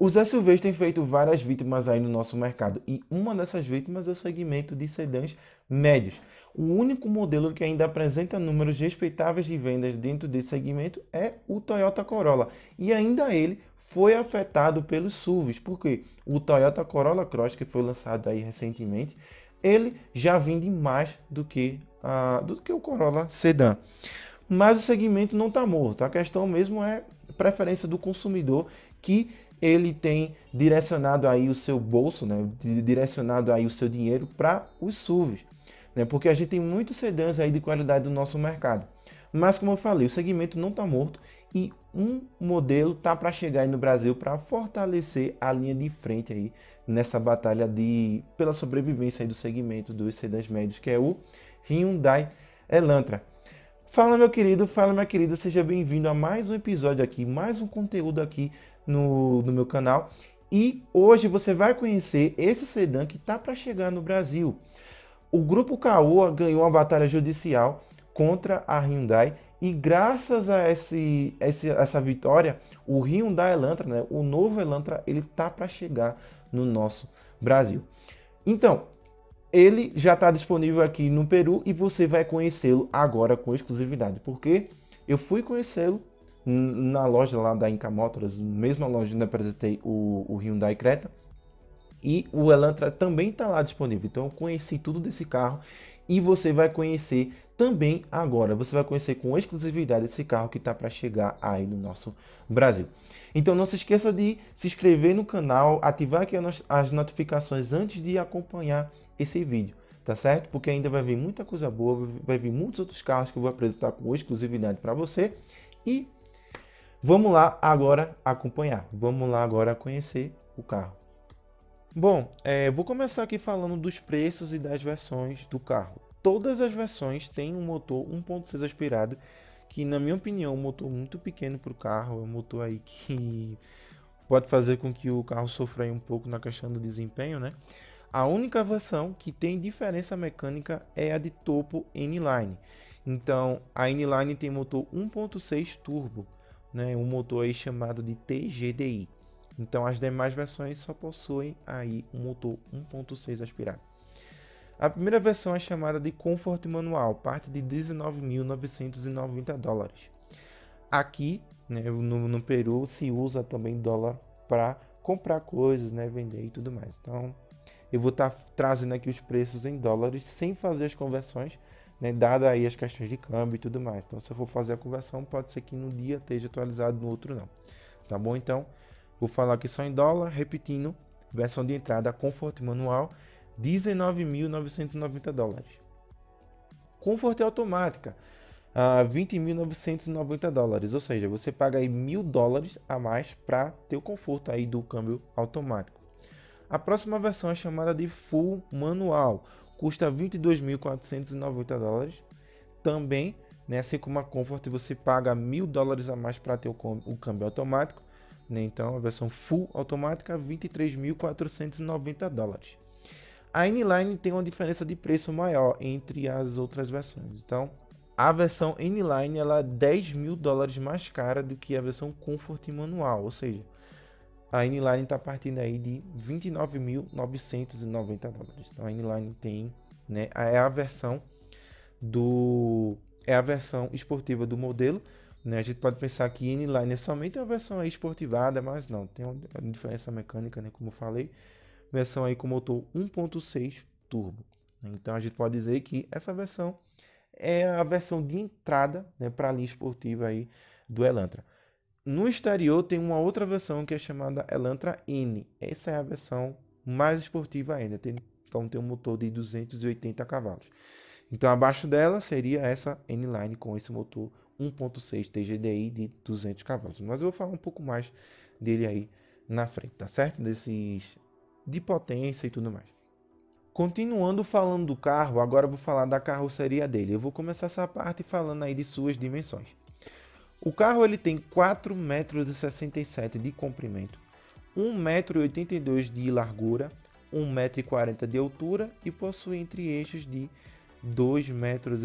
Os SUVs têm feito várias vítimas aí no nosso mercado e uma dessas vítimas é o segmento de sedãs médios. O único modelo que ainda apresenta números respeitáveis de vendas dentro desse segmento é o Toyota Corolla. E ainda ele foi afetado pelos SUVs, porque o Toyota Corolla Cross, que foi lançado aí recentemente, ele já vende mais do que, uh, do que o Corolla Sedan. Mas o segmento não está morto. A questão mesmo é preferência do consumidor que ele tem direcionado aí o seu bolso, né, direcionado aí o seu dinheiro para os SUVs, né, porque a gente tem muitos sedãs aí de qualidade do nosso mercado. Mas como eu falei, o segmento não está morto e um modelo tá para chegar aí no Brasil para fortalecer a linha de frente aí nessa batalha de pela sobrevivência aí do segmento dos sedãs médios, que é o Hyundai Elantra. Fala meu querido, fala minha querida, seja bem-vindo a mais um episódio aqui, mais um conteúdo aqui no, no meu canal. E hoje você vai conhecer esse sedã que está para chegar no Brasil. O grupo Caoa ganhou uma batalha judicial contra a Hyundai e graças a esse, esse, essa vitória, o Hyundai Elantra, né, o novo Elantra, ele tá para chegar no nosso Brasil. Então, ele já está disponível aqui no Peru e você vai conhecê-lo agora com exclusividade, porque eu fui conhecê-lo na loja lá da Inca Motors, mesma loja onde apresentei o, o Hyundai Creta. E o Elantra também está lá disponível. Então eu conheci tudo desse carro e você vai conhecer também agora. Você vai conhecer com exclusividade esse carro que está para chegar aí no nosso Brasil. Então não se esqueça de se inscrever no canal, ativar aqui as notificações antes de acompanhar esse vídeo, tá certo? Porque ainda vai vir muita coisa boa, vai vir muitos outros carros que eu vou apresentar com exclusividade para você e Vamos lá agora acompanhar, vamos lá agora conhecer o carro. Bom, é, vou começar aqui falando dos preços e das versões do carro. Todas as versões têm um motor 1.6 aspirado, que na minha opinião é um motor muito pequeno para o carro, é um motor aí que pode fazer com que o carro sofra um pouco na questão do desempenho, né? A única versão que tem diferença mecânica é a de topo N-Line. Então, a N-Line tem motor 1.6 turbo, né, um motor aí chamado de TGDI. Então as demais versões só possuem aí um motor 1.6 aspirado. A primeira versão é chamada de Comfort Manual, parte de 19.990 dólares. Aqui, né, no, no, Peru, se usa também dólar para comprar coisas, né, vender e tudo mais. Então, eu vou estar tá trazendo aqui os preços em dólares sem fazer as conversões, né, dada aí as questões de câmbio e tudo mais. Então, se eu for fazer a conversão, pode ser que no dia esteja atualizado, no outro não. Tá bom? Então, vou falar aqui só em dólar, repetindo, versão de entrada Comfort manual, 19.990 dólares. Comfort automática, uh, 20.990 dólares, ou seja, você paga aí mil dólares a mais para ter o conforto aí do câmbio automático. A próxima versão é chamada de Full Manual, custa 22.490 dólares. Também, né, assim como a Comfort, você paga mil dólares a mais para ter o, o, câmbio automático. Né? Então, a versão full automática, 23.490 dólares. A N-Line tem uma diferença de preço maior entre as outras versões. Então, a versão N-Line ela é 10 mil dólares mais cara do que a versão Comfort manual, ou seja, a N-Line está partindo aí de 29.990 dólares. Então a N-Line tem, né, é a versão do é a versão esportiva do modelo, né? A gente pode pensar que N-Line é somente a versão esportivada, mas não, tem uma diferença mecânica, né, como eu falei. Versão aí com motor 1.6 turbo. Então a gente pode dizer que essa versão é a versão de entrada, né, para a linha esportiva aí do Elantra. No exterior tem uma outra versão que é chamada Elantra N. Essa é a versão mais esportiva ainda. Tem, então tem um motor de 280 cavalos. Então abaixo dela seria essa N-Line com esse motor 1.6 TGDI de 200 cavalos. Mas eu vou falar um pouco mais dele aí na frente, tá certo? Desses de potência e tudo mais. Continuando falando do carro, agora vou falar da carroceria dele. Eu vou começar essa parte falando aí de suas dimensões. O carro ele tem 4,67 metros de comprimento, 1,82 metro de largura, 1,40 metro de altura e possui entre eixos de 2,72 metros.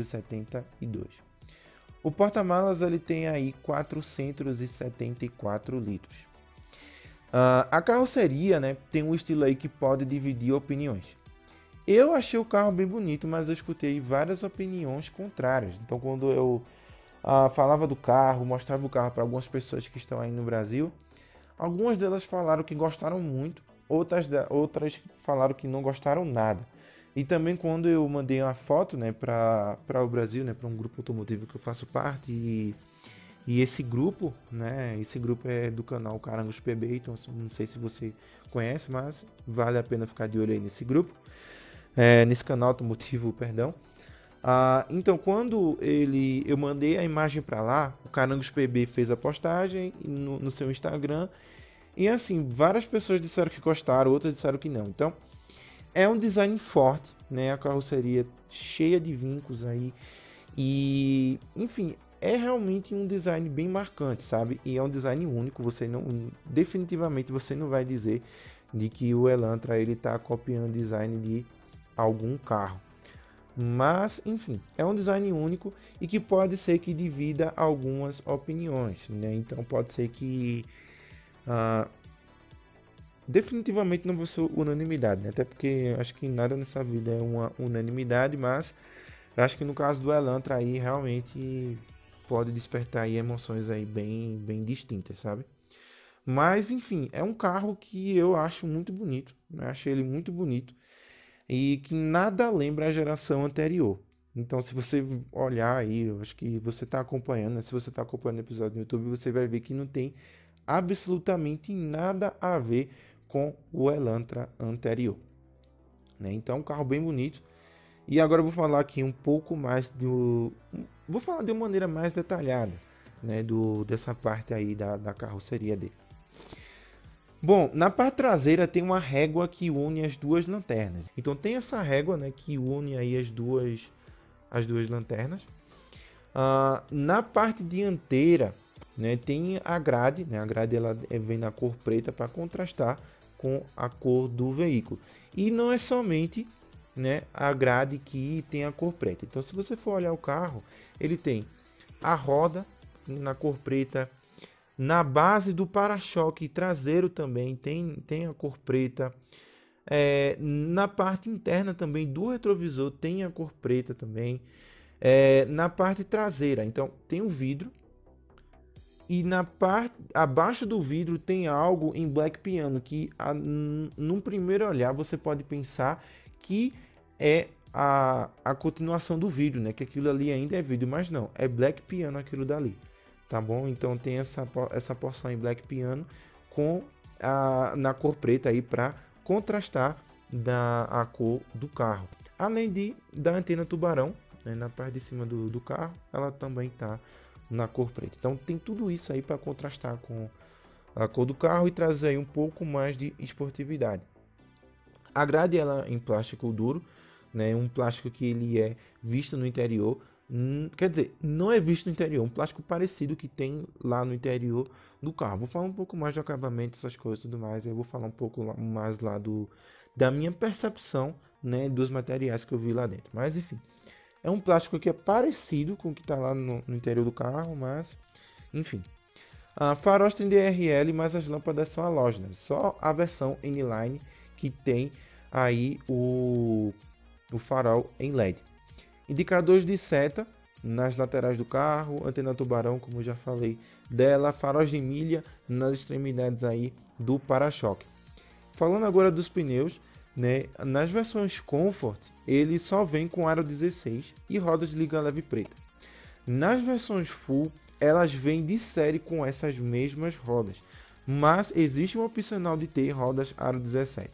O porta-malas ele tem aí 474 litros. Uh, a carroceria né, tem um estilo aí que pode dividir opiniões. Eu achei o carro bem bonito, mas eu escutei várias opiniões contrárias. Então, quando eu uh, falava do carro, mostrava o carro para algumas pessoas que estão aí no Brasil, algumas delas falaram que gostaram muito, outras, outras falaram que não gostaram nada. E também quando eu mandei uma foto né, para o Brasil, né, para um grupo automotivo que eu faço parte, e, e esse grupo, né, esse grupo é do canal Carangos PB, então não sei se você conhece, mas vale a pena ficar de olho aí nesse grupo, é, nesse canal automotivo, perdão. Ah, então, quando ele, eu mandei a imagem para lá, o Carangos PB fez a postagem no, no seu Instagram, e assim, várias pessoas disseram que gostaram, outras disseram que não. Então, é um design forte, né? A carroceria cheia de vincos aí. E, enfim, é realmente um design bem marcante, sabe? E é um design único, você não definitivamente você não vai dizer de que o Elantra ele tá copiando design de algum carro. Mas, enfim, é um design único e que pode ser que divida algumas opiniões, né? Então pode ser que uh, definitivamente não vou ser unanimidade, né? até porque acho que nada nessa vida é uma unanimidade, mas acho que no caso do Elantra aí realmente pode despertar aí emoções aí bem, bem distintas, sabe? Mas enfim, é um carro que eu acho muito bonito, né? achei ele muito bonito e que nada lembra a geração anterior. Então, se você olhar aí, eu acho que você está acompanhando, né? se você está acompanhando o episódio no YouTube, você vai ver que não tem absolutamente nada a ver com o Elantra anterior. Né? Então, um carro bem bonito. E agora eu vou falar aqui um pouco mais do. Vou falar de uma maneira mais detalhada né? do, dessa parte aí da, da carroceria dele. Bom, na parte traseira tem uma régua que une as duas lanternas. Então tem essa régua né, que une aí as duas, as duas lanternas. Uh, na parte dianteira né, tem a grade, né, a grade ela vem na cor preta para contrastar com a cor do veículo. E não é somente né, a grade que tem a cor preta. Então, se você for olhar o carro, ele tem a roda na cor preta, na base do para-choque traseiro também tem, tem a cor preta. É, na parte interna também do retrovisor tem a cor preta também. É, na parte traseira, então tem o vidro, e na parte abaixo do vidro tem algo em black piano que a, num primeiro olhar você pode pensar que é a, a continuação do vídeo, né? Que aquilo ali ainda é vídeo, mas não, é black piano aquilo dali, tá bom? Então tem essa, essa porção em black piano com a, na cor preta aí para contrastar da a cor do carro. Além de da antena tubarão, né? na parte de cima do, do carro, ela também tá na cor preta. Então tem tudo isso aí para contrastar com a cor do carro e trazer um pouco mais de esportividade. A grade ela em plástico duro, né? Um plástico que ele é visto no interior, quer dizer, não é visto no interior, um plástico parecido que tem lá no interior do carro. Vou falar um pouco mais do acabamento, essas coisas e tudo mais. Eu vou falar um pouco mais lá do da minha percepção, né, dos materiais que eu vi lá dentro. Mas enfim, é um plástico que é parecido com o que está lá no, no, interior do carro, mas enfim. A faróis tem DRL, mas as lâmpadas são halógenas. Só a versão N-Line que tem aí o, o farol em LED. Indicadores de seta nas laterais do carro, antena tubarão, como já falei dela, faróis de milha nas extremidades aí do para-choque. Falando agora dos pneus, né? Nas versões Comfort, ele só vem com aro 16 e rodas de liga leve preta. Nas versões Full, elas vêm de série com essas mesmas rodas, mas existe um opcional de ter rodas aro 17.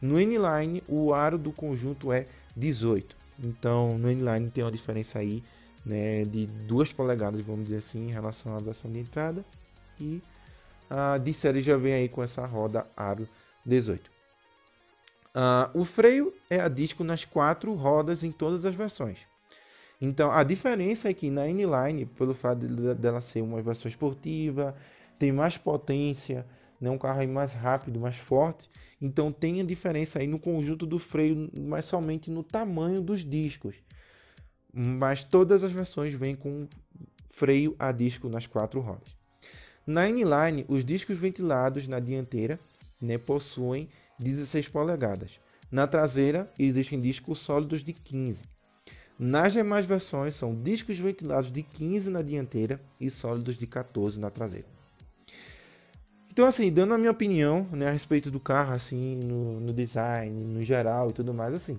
No N-Line, o aro do conjunto é 18. Então, no N-Line tem uma diferença aí né, de 2 polegadas, vamos dizer assim, em relação à versão de entrada. E a de série já vem aí com essa roda aro 18. Uh, o freio é a disco nas quatro rodas em todas as versões. Então a diferença é que na N-Line, pelo fato de, dela ser uma versão esportiva, tem mais potência, né, um carro mais rápido, mais forte, então tem a diferença aí no conjunto do freio, mas somente no tamanho dos discos. Mas todas as versões vêm com freio a disco nas quatro rodas. Na N-Line, os discos ventilados na dianteira né, possuem 16 polegadas. Na traseira, existem discos sólidos de 15. Nas demais versões, são discos ventilados de 15 na dianteira e sólidos de 14 na traseira. Então, assim, dando a minha opinião né, a respeito do carro, assim, no, no design, no geral e tudo mais, assim,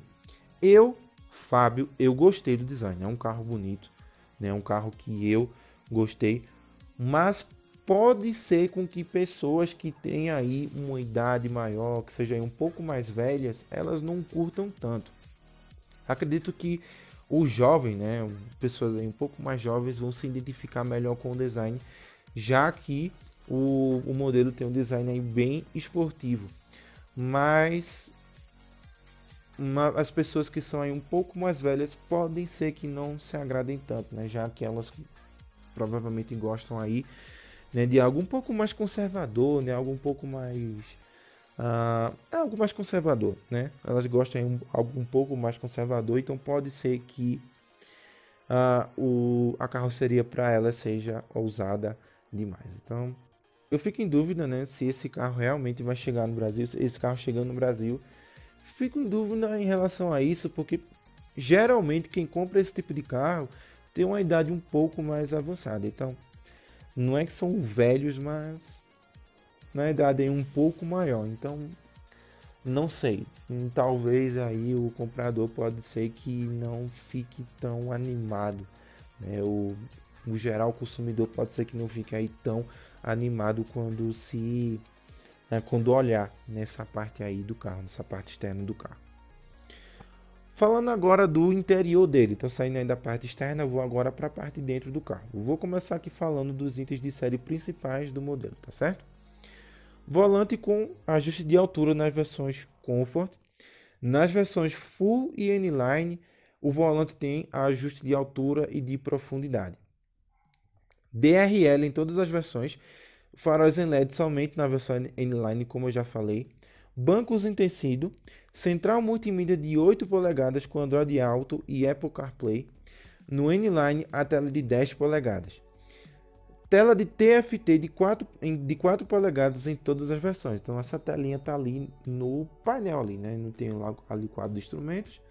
eu, Fábio, eu gostei do design. É um carro bonito, né? É um carro que eu gostei, mas pode ser com que pessoas que têm aí uma idade maior, que sejam um pouco mais velhas, elas não curtam tanto. Acredito que os jovens, né, pessoas aí um pouco mais jovens vão se identificar melhor com o design, já que o, o modelo tem um design bem esportivo. Mas uma, as pessoas que são aí um pouco mais velhas podem ser que não se agradem tanto, né, já que elas provavelmente gostam aí né, de algo um pouco mais conservador, né, algo um pouco mais uh, algo mais conservador, né? Elas gostam de um, algo um pouco mais conservador, então pode ser que uh, o, a carroceria para ela seja ousada demais. Então eu fico em dúvida, né, se esse carro realmente vai chegar no Brasil, esse carro chegando no Brasil. Fico em dúvida em relação a isso, porque geralmente quem compra esse tipo de carro tem uma idade um pouco mais avançada. Então, não é que são velhos, mas na idade é um pouco maior. Então, não sei. Talvez aí o comprador pode ser que não fique tão animado. Né? O, o geral consumidor pode ser que não fique aí tão animado quando se né, quando olhar nessa parte aí do carro, nessa parte externa do carro. Falando agora do interior dele, estou saindo aí da parte externa, vou agora para a parte dentro do carro. Vou começar aqui falando dos itens de série principais do modelo, tá certo? Volante com ajuste de altura nas versões Comfort. Nas versões Full e N-Line, o volante tem ajuste de altura e de profundidade. DRL em todas as versões, faróis em LED somente na versão N-Line, como eu já falei. Bancos em tecido, Central multimídia de 8 polegadas com Android Auto e Apple CarPlay. No N-Line, a tela de 10 polegadas. Tela de TFT de 4, de 4 polegadas em todas as versões. Então essa telinha está ali no painel ali, né? Não tem lá ali quadro de instrumentos.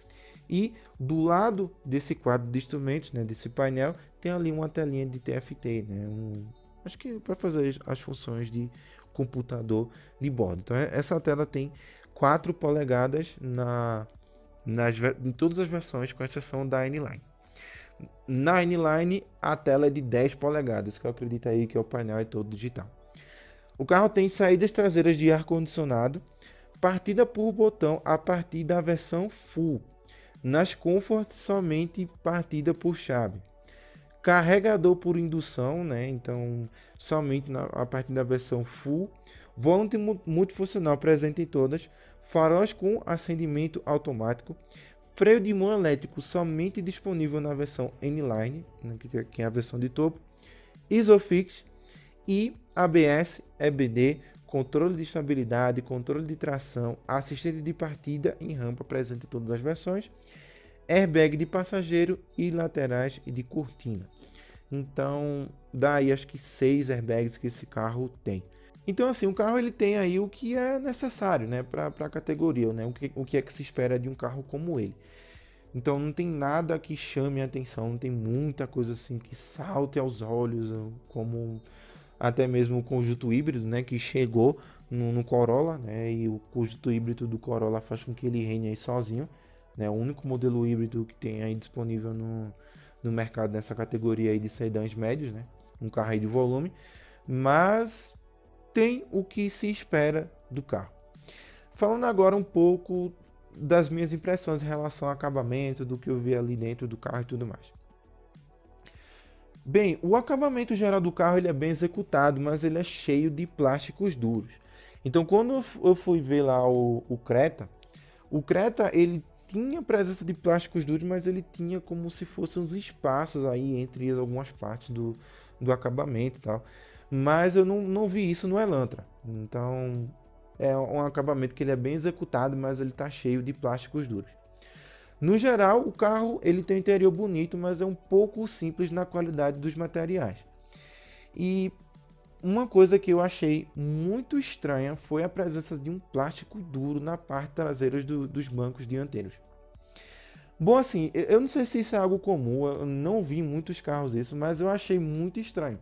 E do lado desse quadro de instrumentos, né, desse painel, tem ali uma telinha de TFT, né? Um, acho que para fazer as funções de computador de bordo. Então essa tela tem 4 polegadas na, nas, em todas as versões, com exceção da N-Line. Na N-Line, a tela é de 10 polegadas, que eu acredito aí que é o painel é todo digital. O carro tem saídas traseiras de ar-condicionado, partida por botão a partir da versão Full. Nas Comfort, somente partida por chave. Carregador por indução, né? Então, somente na, a partir da versão Full. Volante multifuncional presente em todas faróis com acendimento automático, freio de mão elétrico somente disponível na versão N-Line, né, que é a versão de topo, Isofix e ABS, EBD, controle de estabilidade, controle de tração, assistente de partida em rampa presente em todas as versões, airbag de passageiro e laterais e de cortina. Então, daí acho que seis airbags que esse carro tem. Então, assim, o carro ele tem aí o que é necessário, né, para a categoria, né, o que, o que é que se espera de um carro como ele. Então, não tem nada que chame a atenção, não tem muita coisa assim que salte aos olhos, como até mesmo o conjunto híbrido, né, que chegou no, no Corolla, né, e o conjunto híbrido do Corolla faz com que ele reine aí sozinho, né, o único modelo híbrido que tem aí disponível no, no mercado nessa categoria aí de sedãs médios, né, um carro aí de volume, mas tem o que se espera do carro. Falando agora um pouco das minhas impressões em relação ao acabamento, do que eu vi ali dentro do carro e tudo mais. Bem, o acabamento geral do carro ele é bem executado, mas ele é cheio de plásticos duros. Então, quando eu fui ver lá o, o Creta, o Creta ele tinha presença de plásticos duros, mas ele tinha como se fossem uns espaços aí entre algumas partes do, do acabamento e tal mas eu não, não vi isso no Elantra. Então é um acabamento que ele é bem executado, mas ele está cheio de plásticos duros. No geral, o carro ele tem um interior bonito, mas é um pouco simples na qualidade dos materiais. E uma coisa que eu achei muito estranha foi a presença de um plástico duro na parte traseira do, dos bancos dianteiros. Bom, assim, eu não sei se isso é algo comum, eu não vi muitos carros isso, mas eu achei muito estranho.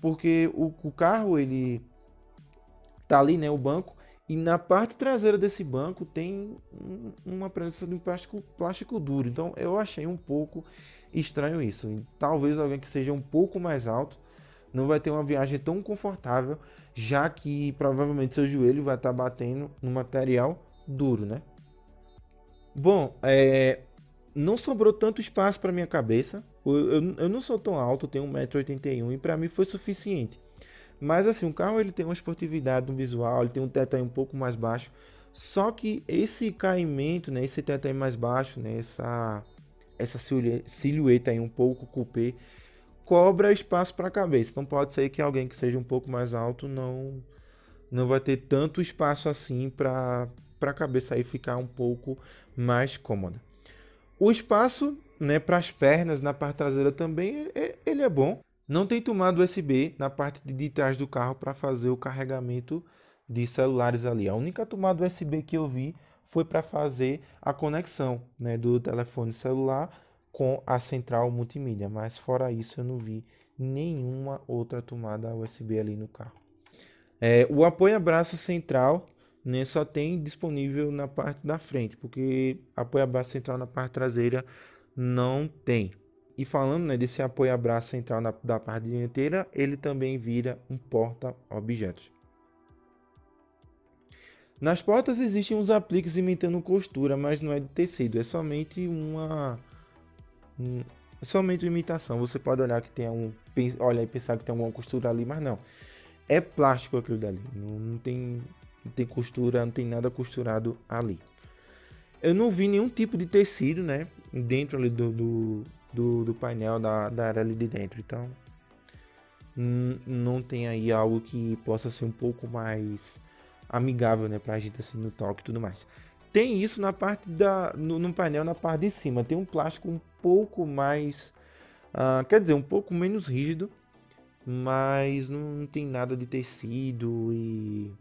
Porque o, o carro, ele tá ali, né, o banco, e na parte traseira desse banco tem uma presença de um plástico, plástico duro. Então eu achei um pouco estranho isso. E talvez alguém que seja um pouco mais alto não vai ter uma viagem tão confortável, já que provavelmente seu joelho vai estar tá batendo no material duro, né? Bom, é, não sobrou tanto espaço para minha cabeça. Eu, eu, eu, não sou tão alto, tenho 1,81m e para mim foi suficiente. Mas assim, o carro ele tem uma esportividade no visual, ele tem um teto um pouco mais baixo. Só que esse caimento, né, esse teto mais baixo, né, essa essa silhueta aí um pouco coupé, cobra espaço para a cabeça. Então pode ser que alguém que seja um pouco mais alto não não vai ter tanto espaço assim para para a cabeça aí ficar um pouco mais cômoda. O espaço, né, para as pernas na parte traseira também, é, ele é bom. Não tem tomada USB na parte de trás do carro para fazer o carregamento de celulares ali. A única tomada USB que eu vi foi para fazer a conexão né, do telefone celular com a central multimídia, mas fora isso eu não vi nenhuma outra tomada USB ali no carro. É, o apoia-braço central né, só tem disponível na parte da frente, porque apoia-braço central na parte traseira não tem. E falando né, desse apoia-braço central na, da parte dianteira, ele também vira um porta-objetos. Nas portas existem uns apliques imitando costura, mas não é de tecido, é somente uma é somente uma imitação. Você pode olhar que tem um olha e pensar que tem alguma costura ali, mas não. É plástico aquilo dali. Não, não tem não tem costura, não tem nada costurado ali. Eu não vi nenhum tipo de tecido, né? Dentro ali do, do, do, do painel da, da área ali de dentro. Então, não tem aí algo que possa ser um pouco mais amigável, né? Pra gente assim no toque e tudo mais. Tem isso na parte da. No, no, painel na parte de cima. Tem um plástico um pouco mais. Uh, quer dizer, um pouco menos rígido. Mas não tem nada de tecido e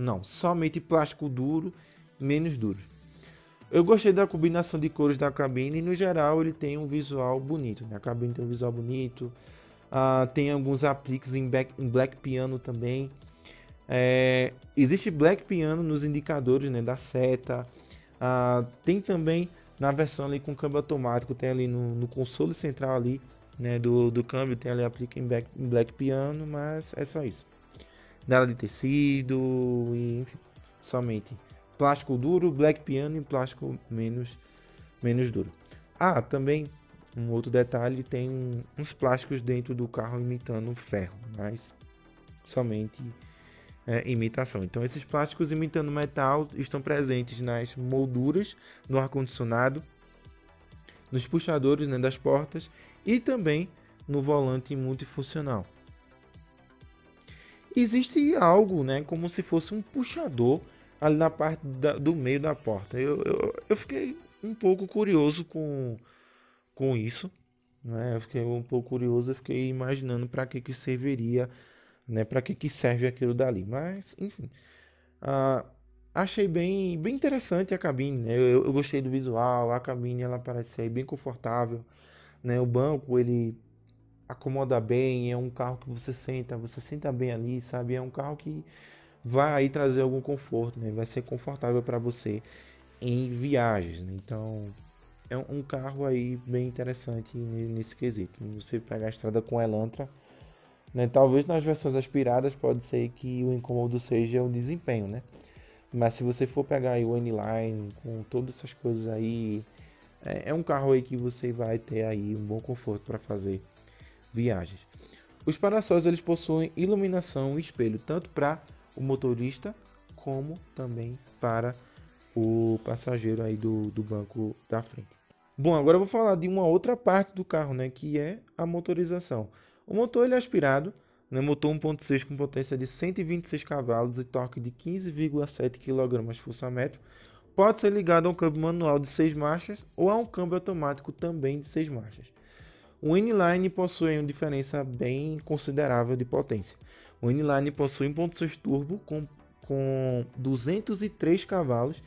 não, somente plástico duro, menos duro. Eu gostei da combinação de cores da cabine e no geral ele tem um visual bonito. Né? A cabine tem um visual bonito. Uh, tem alguns apliques em, back, em Black Piano também. É, existe Black Piano nos indicadores né, da seta. Uh, tem também na versão ali com câmbio automático, tem ali no, no console central ali né, do, do câmbio, tem ali aplique em, back, em Black Piano, mas é só isso nada de tecido, e, enfim, somente plástico duro, black piano e plástico menos, menos duro. Ah, também um outro detalhe, tem uns plásticos dentro do carro imitando ferro, mas somente é, imitação. Então esses plásticos imitando metal estão presentes nas molduras no ar-condicionado, nos puxadores né, das portas e também no volante multifuncional existe algo, né, como se fosse um puxador ali na parte da, do meio da porta. Eu, eu, eu, fiquei um pouco curioso com, com isso, né? Eu fiquei um pouco curioso, eu fiquei imaginando para que que serviria, né? Para que que serve aquilo dali. Mas, enfim, uh, achei bem, bem interessante a cabine, né? Eu, eu gostei do visual, a cabine ela parece bem confortável, né? O banco ele acomoda bem, é um carro que você senta, você senta bem ali, sabe? É um carro que vai trazer algum conforto, né? Vai ser confortável para você em viagens, né? Então, é um carro aí bem interessante nesse quesito. Você pegar a estrada com Elantra, né? Talvez nas versões aspiradas pode ser que o incômodo seja o desempenho, né? Mas se você for pegar aí o N-Line com todas essas coisas aí, é, é um carro aí que você vai ter aí um bom conforto para fazer viagens. Os parasols eles possuem iluminação e espelho tanto para o motorista como também para o passageiro aí do, do banco da frente. Bom, agora eu vou falar de uma outra parte do carro, né, que é a motorização. O motor ele é aspirado, né, motor 1.6 com potência de 126 cavalos e torque de 15,7 kgfm. Pode ser ligado a um câmbio manual de 6 marchas ou a um câmbio automático também de 6 marchas. O inline possui uma diferença bem considerável de potência. O N-Line possui 1.6 turbo com, com 203 cavalos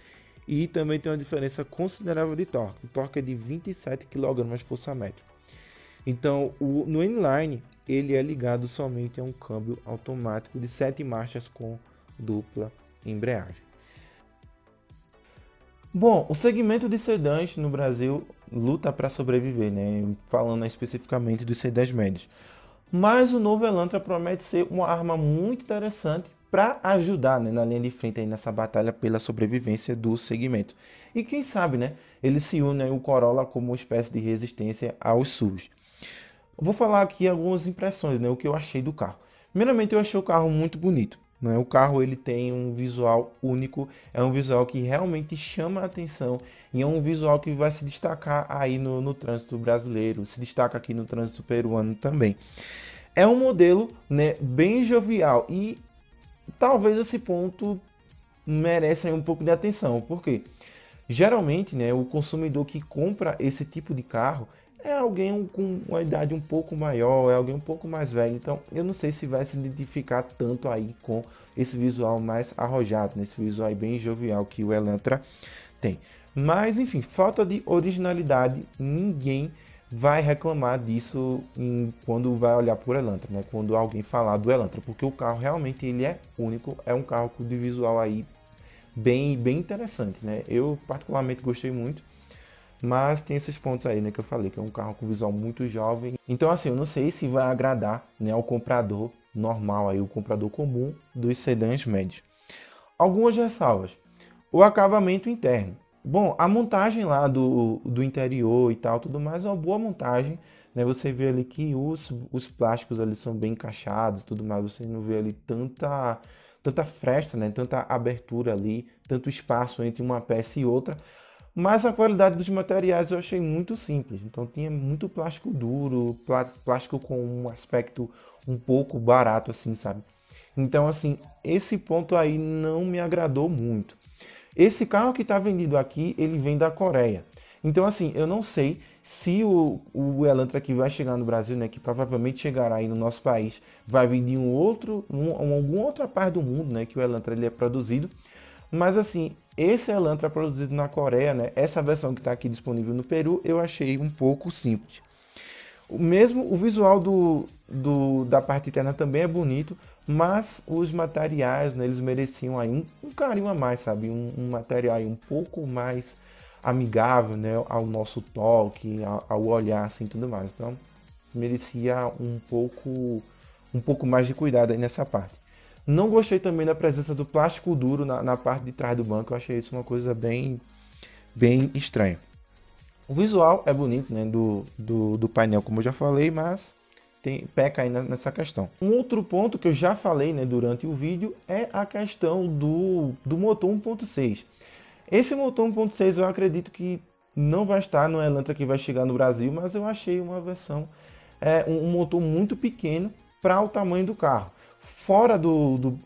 e também tem uma diferença considerável de torque. O torque é de 27 kgfm. Então, o, no N-Line, ele é ligado somente a um câmbio automático de 7 marchas com dupla embreagem. Bom, o segmento de sedãs no Brasil luta para sobreviver, né? falando especificamente dos sedãs médios. Mas o novo Elantra promete ser uma arma muito interessante para ajudar né, na linha de frente aí nessa batalha pela sobrevivência do segmento. E quem sabe, né, ele se une o Corolla como uma espécie de resistência aos SUVs. Vou falar aqui algumas impressões, né, o que eu achei do carro. Primeiramente, eu achei o carro muito bonito. Né? O carro ele tem um visual único, é um visual que realmente chama a atenção e é um visual que vai se destacar aí no, no trânsito brasileiro, se destaca aqui no trânsito peruano também. É um modelo né, bem jovial e talvez esse ponto merece um pouco de atenção, porque geralmente né, o consumidor que compra esse tipo de carro é alguém com uma idade um pouco maior, é alguém um pouco mais velho. Então, eu não sei se vai se identificar tanto aí com esse visual mais arrojado, nesse visual aí bem jovial que o Elantra tem. Mas, enfim, falta de originalidade, ninguém vai reclamar disso em, quando vai olhar por Elantra, né? Quando alguém falar do Elantra, porque o carro realmente ele é único, é um carro de visual aí bem, bem interessante, né? Eu particularmente gostei muito. Mas tem esses pontos aí, né, que eu falei, que é um carro com visual muito jovem. Então, assim, eu não sei se vai agradar, né, ao comprador normal aí, o comprador comum dos sedãs médios. Algumas ressalvas. O acabamento interno. Bom, a montagem lá do, do interior e tal, tudo mais, é uma boa montagem. Né? Você vê ali que os, os plásticos ali são bem encaixados tudo mais. Você não vê ali tanta, tanta fresta, né? tanta abertura ali, tanto espaço entre uma peça e outra. Mas a qualidade dos materiais eu achei muito simples. Então tinha muito plástico duro, plástico com um aspecto um pouco barato, assim, sabe? Então, assim, esse ponto aí não me agradou muito. Esse carro que está vendido aqui, ele vem da Coreia. Então, assim, eu não sei se o, o Elantra que vai chegar no Brasil, né, que provavelmente chegará aí no nosso país, vai vir de um outro, um, alguma outra parte do mundo, né, que o Elantra ele é produzido. Mas, assim, esse Elantra produzido na Coreia, né, essa versão que está aqui disponível no Peru, eu achei um pouco simples. O mesmo o visual do, do, da parte interna também é bonito, mas os materiais, né, eles mereciam aí um, um carinho a mais, sabe? Um, um, material um pouco mais amigável, né, ao nosso toque, ao, ao olhar, assim, tudo mais. Então, merecia um pouco, um pouco mais de cuidado aí nessa parte. Não gostei também da presença do plástico duro na, na parte de trás do banco. Eu achei isso uma coisa bem, bem estranha. O visual é bonito, né, do, do, do painel, como eu já falei, mas tem, peca aí nessa questão. Um outro ponto que eu já falei né, durante o vídeo é a questão do, do motor 1.6. Esse motor 1.6 eu acredito que não vai estar no Elantra que vai chegar no Brasil, mas eu achei uma versão, é, um motor muito pequeno para o tamanho do carro fora, do, do,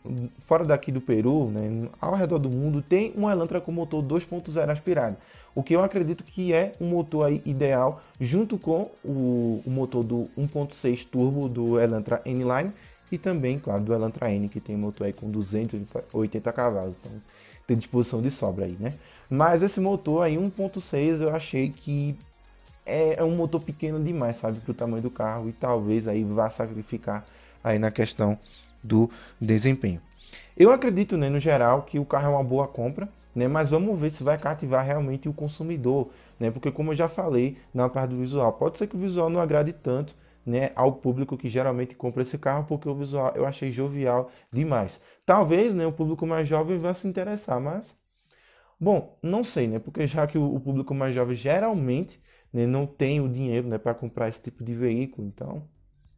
fora daqui do Peru, né, ao redor do mundo, tem um Elantra com motor 2.0 aspirado. O que eu acredito que é um motor ideal, junto com o, o motor do 1.6 turbo do Elantra N-Line e também, claro, do Elantra N, que tem motor aí com 280 cavalos. Então, tem disposição de sobra aí, né? Mas esse motor aí, 1.6, eu achei que é, é um motor pequeno demais, sabe, para o tamanho do carro e talvez aí vá sacrificar aí na questão do desempenho. Eu acredito, né, no geral, que o carro é uma boa compra, né, mas vamos ver se vai cativar realmente o consumidor, né, porque como eu já falei na parte do visual, pode ser que o visual não agrade tanto, né, ao público que geralmente compra esse carro, porque o visual eu achei jovial demais. Talvez, né, o público mais jovem vá se interessar, mas bom, não sei, né, porque já que o, público mais jovem geralmente né, não tem o dinheiro, né, para comprar esse tipo de veículo, então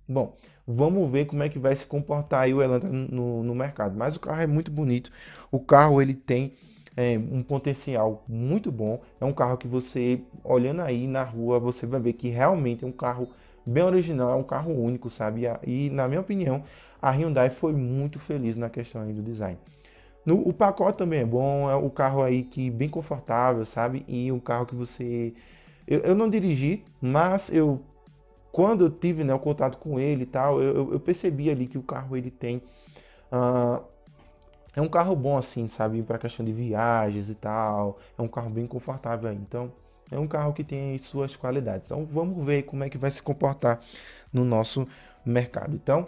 Bom, vamos ver como é que vai se comportar aí o Elantra no, no mercado. Mas o carro é muito bonito. O carro ele tem é, um potencial muito bom. É um carro que você, olhando aí na rua, você vai ver que realmente é um carro bem original, é um carro único, sabe? E na minha opinião, a Hyundai foi muito feliz na questão aí do design. No, o pacote também é bom, é o carro aí que bem confortável, sabe? E um carro que você... Eu, eu não dirigi, mas eu quando eu tive né, o contato com ele e tal, eu, eu percebi ali que o carro ele tem. Uh, é um carro bom assim, sabe, para questão de viagens e tal. É um carro bem confortável aí. Então, é um carro que tem suas qualidades. Então, vamos ver como é que vai se comportar no nosso mercado. Então,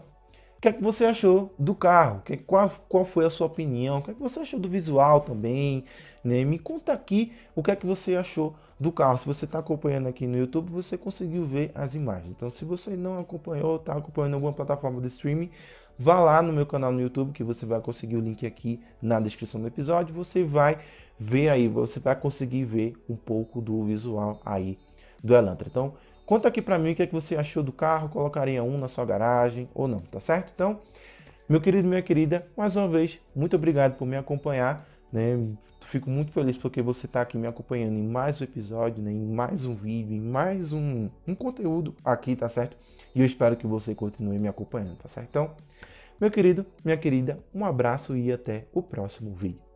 o que é que você achou do carro? Qual, qual foi a sua opinião? O que é que você achou do visual também? Né? Me conta aqui o que é que você achou do carro. Se você está acompanhando aqui no YouTube, você conseguiu ver as imagens. Então, se você não acompanhou, está acompanhando alguma plataforma de streaming, vá lá no meu canal no YouTube, que você vai conseguir o link aqui na descrição do episódio. Você vai ver aí, você vai conseguir ver um pouco do visual aí do Elantra. Então, Conta aqui para mim o que, é que você achou do carro, colocaria um na sua garagem ou não, tá certo? Então, meu querido, minha querida, mais uma vez, muito obrigado por me acompanhar, né? Fico muito feliz porque você está aqui me acompanhando em mais um episódio, né? em mais um vídeo, em mais um, um conteúdo aqui, tá certo? E eu espero que você continue me acompanhando, tá certo? Então, meu querido, minha querida, um abraço e até o próximo vídeo.